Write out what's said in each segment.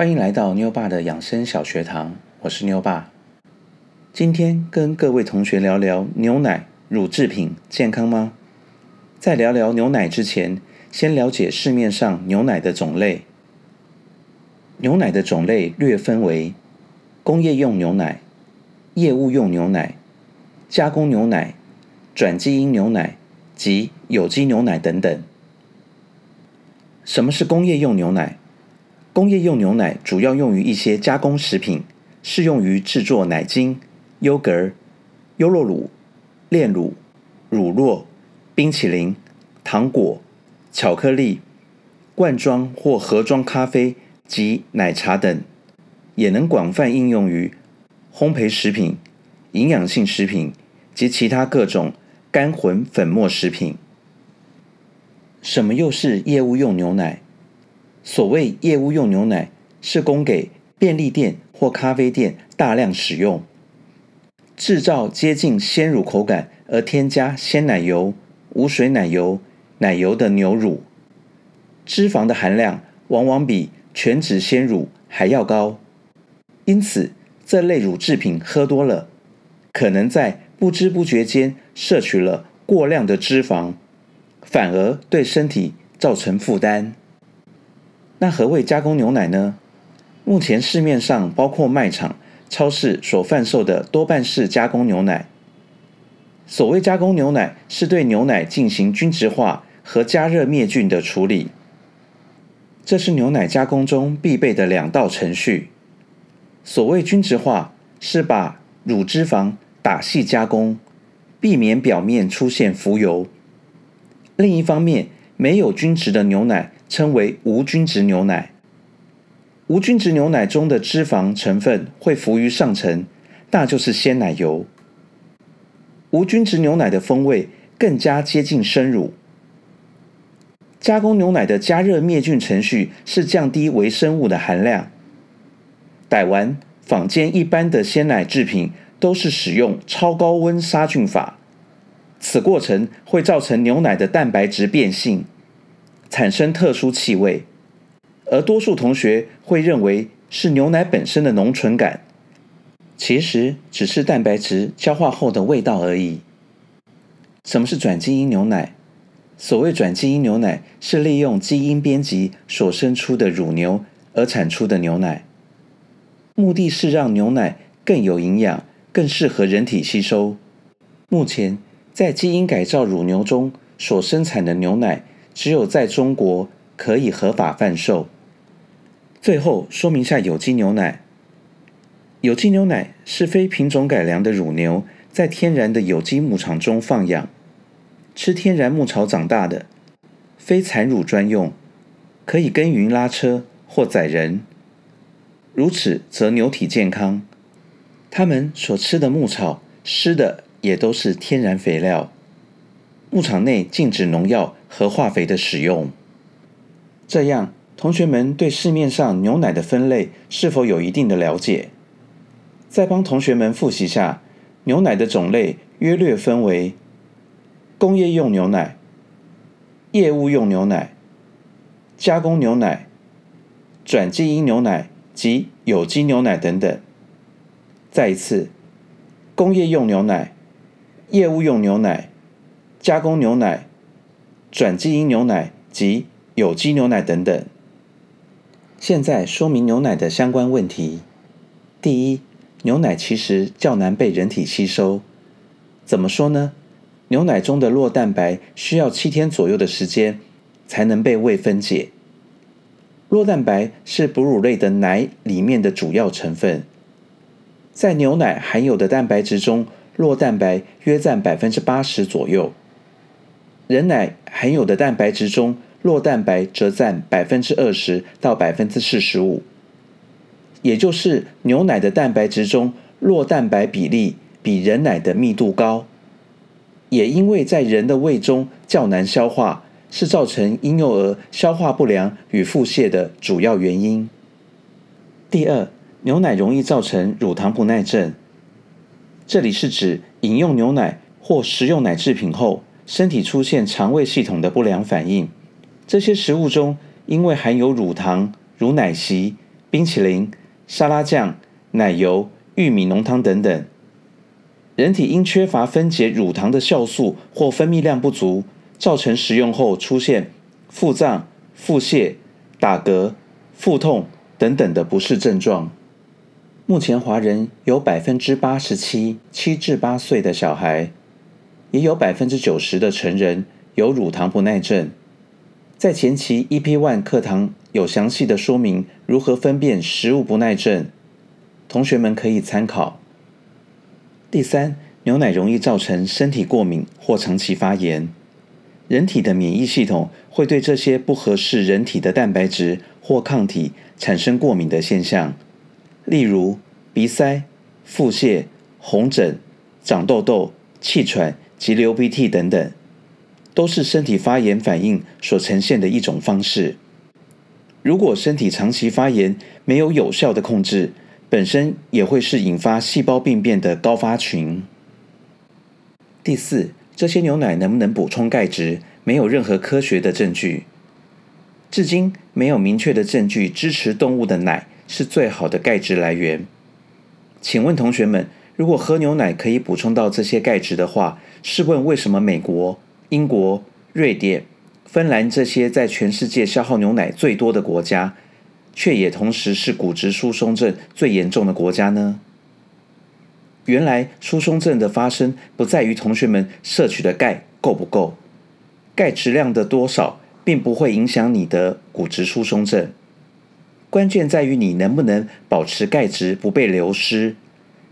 欢迎来到妞爸的养生小学堂，我是妞爸。今天跟各位同学聊聊牛奶、乳制品健康吗？在聊聊牛奶之前，先了解市面上牛奶的种类。牛奶的种类略分为工业用牛奶、业务用牛奶、加工牛奶、转基因牛奶及有机牛奶等等。什么是工业用牛奶？工业用牛奶主要用于一些加工食品，适用于制作奶精、优格、优酪乳、炼乳、乳酪、冰淇淋、糖果、巧克力、罐装或盒装咖啡及奶茶等，也能广泛应用于烘焙食品、营养性食品及其他各种干混粉末食品。什么又是业务用牛奶？所谓业务用牛奶，是供给便利店或咖啡店大量使用，制造接近鲜乳口感而添加鲜奶油、无水奶油、奶油的牛乳，脂肪的含量往往比全脂鲜乳还要高。因此，这类乳制品喝多了，可能在不知不觉间摄取了过量的脂肪，反而对身体造成负担。那何谓加工牛奶呢？目前市面上包括卖场、超市所贩售的多半是加工牛奶。所谓加工牛奶，是对牛奶进行均质化和加热灭菌的处理。这是牛奶加工中必备的两道程序。所谓均质化，是把乳脂肪打细加工，避免表面出现浮油。另一方面，没有均质的牛奶。称为无均质牛奶。无均质牛奶中的脂肪成分会浮于上层，那就是鲜奶油。无均质牛奶的风味更加接近生乳。加工牛奶的加热灭菌程序是降低微生物的含量。傣完坊间一般的鲜奶制品都是使用超高温杀菌法，此过程会造成牛奶的蛋白质变性。产生特殊气味，而多数同学会认为是牛奶本身的浓醇感，其实只是蛋白质消化后的味道而已。什么是转基因牛奶？所谓转基因牛奶，是利用基因编辑所生出的乳牛而产出的牛奶，目的是让牛奶更有营养，更适合人体吸收。目前在基因改造乳牛中所生产的牛奶。只有在中国可以合法贩售。最后说明下有机牛奶。有机牛奶是非品种改良的乳牛在天然的有机牧场中放养，吃天然牧草长大的，非产乳专用，可以耕耘拉车或载人。如此则牛体健康。它们所吃的牧草施的也都是天然肥料。牧场内禁止农药和化肥的使用。这样，同学们对市面上牛奶的分类是否有一定的了解？再帮同学们复习下，牛奶的种类约略分为工业用牛奶、业务用牛奶、加工牛奶、转基因牛奶及有机牛奶等等。再一次，工业用牛奶、业务用牛奶。加工牛奶、转基因牛奶及有机牛奶等等。现在说明牛奶的相关问题。第一，牛奶其实较难被人体吸收。怎么说呢？牛奶中的酪蛋白需要七天左右的时间才能被胃分解。酪蛋白是哺乳类的奶里面的主要成分，在牛奶含有的蛋白质中，酪蛋白约占百分之八十左右。人奶含有的蛋白质中，酪蛋白则占百分之二十到百分之四十五，也就是牛奶的蛋白质中，酪蛋白比例比人奶的密度高，也因为在人的胃中较难消化，是造成婴幼儿消化不良与腹泻的主要原因。第二，牛奶容易造成乳糖不耐症，这里是指饮用牛奶或食用奶制品后。身体出现肠胃系统的不良反应，这些食物中因为含有乳糖、如奶昔、冰淇淋、沙拉酱、奶油、玉米浓汤等等。人体因缺乏分解乳糖的酵素或分泌量不足，造成食用后出现腹胀、腹泻、打嗝、腹痛等等的不适症状。目前华人有百分之八十七七至八岁的小孩，也有百分之九十的成人有乳糖不耐症。在前期 EP One 课堂有详细的说明如何分辨食物不耐症，同学们可以参考。第三，牛奶容易造成身体过敏或长期发炎。人体的免疫系统会对这些不合适人体的蛋白质或抗体产生过敏的现象，例如鼻塞、腹泻、红疹、长痘痘、气喘及流鼻涕等等，都是身体发炎反应所呈现的一种方式。如果身体长期发炎，没有有效的控制，本身也会是引发细胞病变的高发群。第四，这些牛奶能不能补充钙质，没有任何科学的证据。至今没有明确的证据支持动物的奶是最好的钙质来源。请问同学们，如果喝牛奶可以补充到这些钙质的话，试问为什么美国、英国、瑞典、芬兰这些在全世界消耗牛奶最多的国家？却也同时是骨质疏松症最严重的国家呢？原来疏松症的发生不在于同学们摄取的钙够不够，钙质量的多少并不会影响你的骨质疏松症，关键在于你能不能保持钙质不被流失。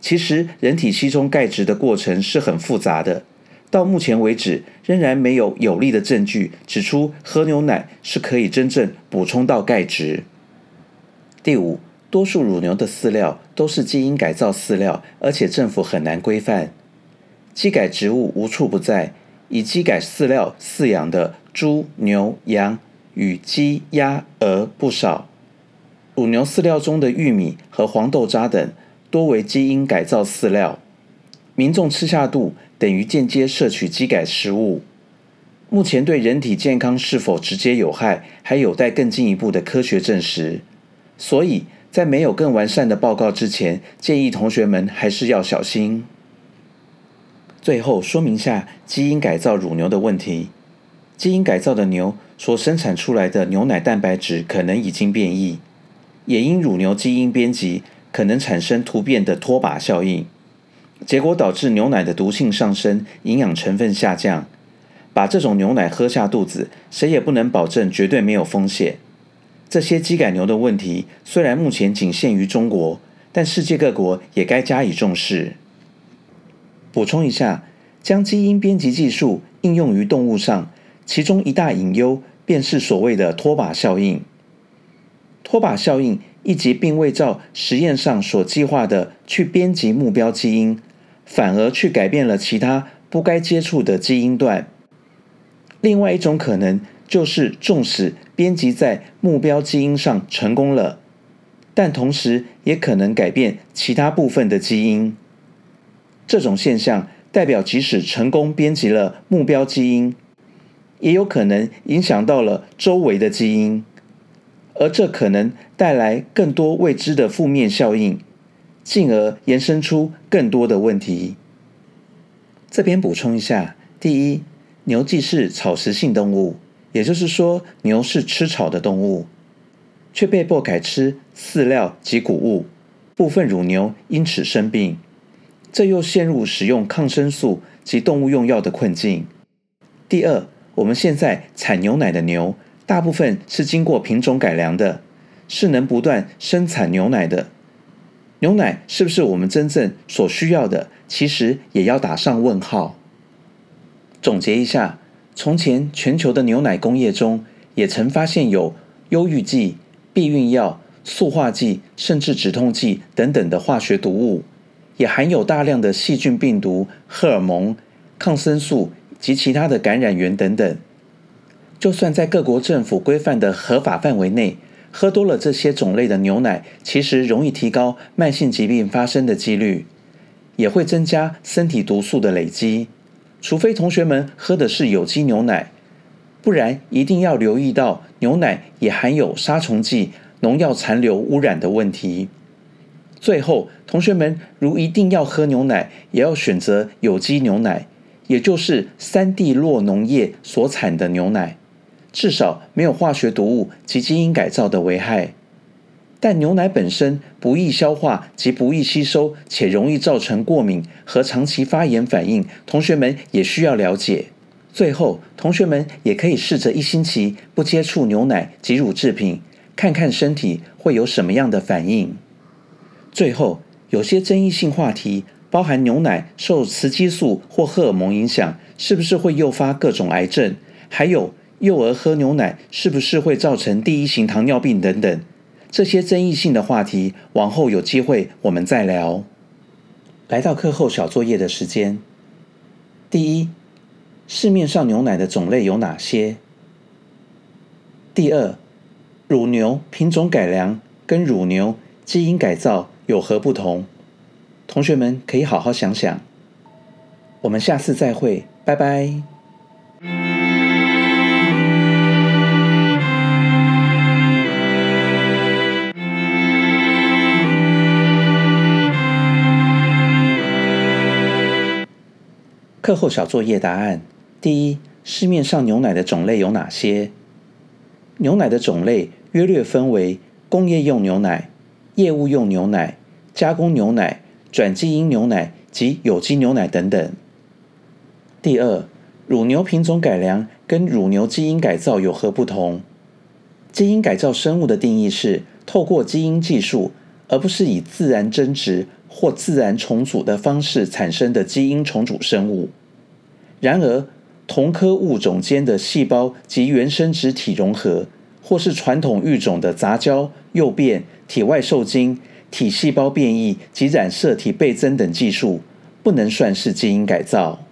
其实人体吸收钙质的过程是很复杂的，到目前为止仍然没有有力的证据指出喝牛奶是可以真正补充到钙质。第五，多数乳牛的饲料都是基因改造饲料，而且政府很难规范。基改植物无处不在，以基改饲料饲养的猪、牛、羊与鸡、鸭、鹅不少。乳牛饲料中的玉米和黄豆渣等多为基因改造饲料，民众吃下肚等于间接摄取基改食物。目前对人体健康是否直接有害，还有待更进一步的科学证实。所以在没有更完善的报告之前，建议同学们还是要小心。最后说明下基因改造乳牛的问题：基因改造的牛所生产出来的牛奶蛋白质可能已经变异，也因乳牛基因编辑可能产生突变的脱靶效应，结果导致牛奶的毒性上升，营养成分下降。把这种牛奶喝下肚子，谁也不能保证绝对没有风险。这些基改牛的问题虽然目前仅限于中国，但世界各国也该加以重视。补充一下，将基因编辑技术应用于动物上，其中一大隐忧便是所谓的脱靶效应。脱靶效应以及并未照实验上所计划的去编辑目标基因，反而去改变了其他不该接触的基因段。另外一种可能。就是纵使编辑在目标基因上成功了，但同时也可能改变其他部分的基因。这种现象代表，即使成功编辑了目标基因，也有可能影响到了周围的基因，而这可能带来更多未知的负面效应，进而延伸出更多的问题。这边补充一下：第一，牛既是草食性动物。也就是说，牛是吃草的动物，却被迫改吃饲料及谷物，部分乳牛因此生病，这又陷入使用抗生素及动物用药的困境。第二，我们现在产牛奶的牛，大部分是经过品种改良的，是能不断生产牛奶的。牛奶是不是我们真正所需要的？其实也要打上问号。总结一下。从前，全球的牛奶工业中也曾发现有忧郁剂、避孕药、塑化剂，甚至止痛剂等等的化学毒物，也含有大量的细菌、病毒、荷尔蒙、抗生素及其他的感染源等等。就算在各国政府规范的合法范围内，喝多了这些种类的牛奶，其实容易提高慢性疾病发生的几率，也会增加身体毒素的累积。除非同学们喝的是有机牛奶，不然一定要留意到牛奶也含有杀虫剂、农药残留污染的问题。最后，同学们如一定要喝牛奶，也要选择有机牛奶，也就是三地落农业所产的牛奶，至少没有化学毒物及基因改造的危害。但牛奶本身不易消化及不易吸收，且容易造成过敏和长期发炎反应，同学们也需要了解。最后，同学们也可以试着一星期不接触牛奶及乳制品，看看身体会有什么样的反应。最后，有些争议性话题，包含牛奶受雌激素或荷尔蒙影响，是不是会诱发各种癌症？还有，幼儿喝牛奶是不是会造成第一型糖尿病等等？这些争议性的话题，往后有机会我们再聊。来到课后小作业的时间。第一，市面上牛奶的种类有哪些？第二，乳牛品种改良跟乳牛基因改造。有何不同？同学们可以好好想想。我们下次再会，拜拜。课后小作业答案：第一，市面上牛奶的种类有哪些？牛奶的种类约略分为工业用牛奶。业务用牛奶、加工牛奶、转基因牛奶及有机牛奶等等。第二，乳牛品种改良跟乳牛基因改造有何不同？基因改造生物的定义是透过基因技术，而不是以自然增殖或自然重组的方式产生的基因重组生物。然而，同科物种间的细胞及原生殖体融合，或是传统育种的杂交、诱变。体外受精、体细胞变异及染色体倍增等技术，不能算是基因改造。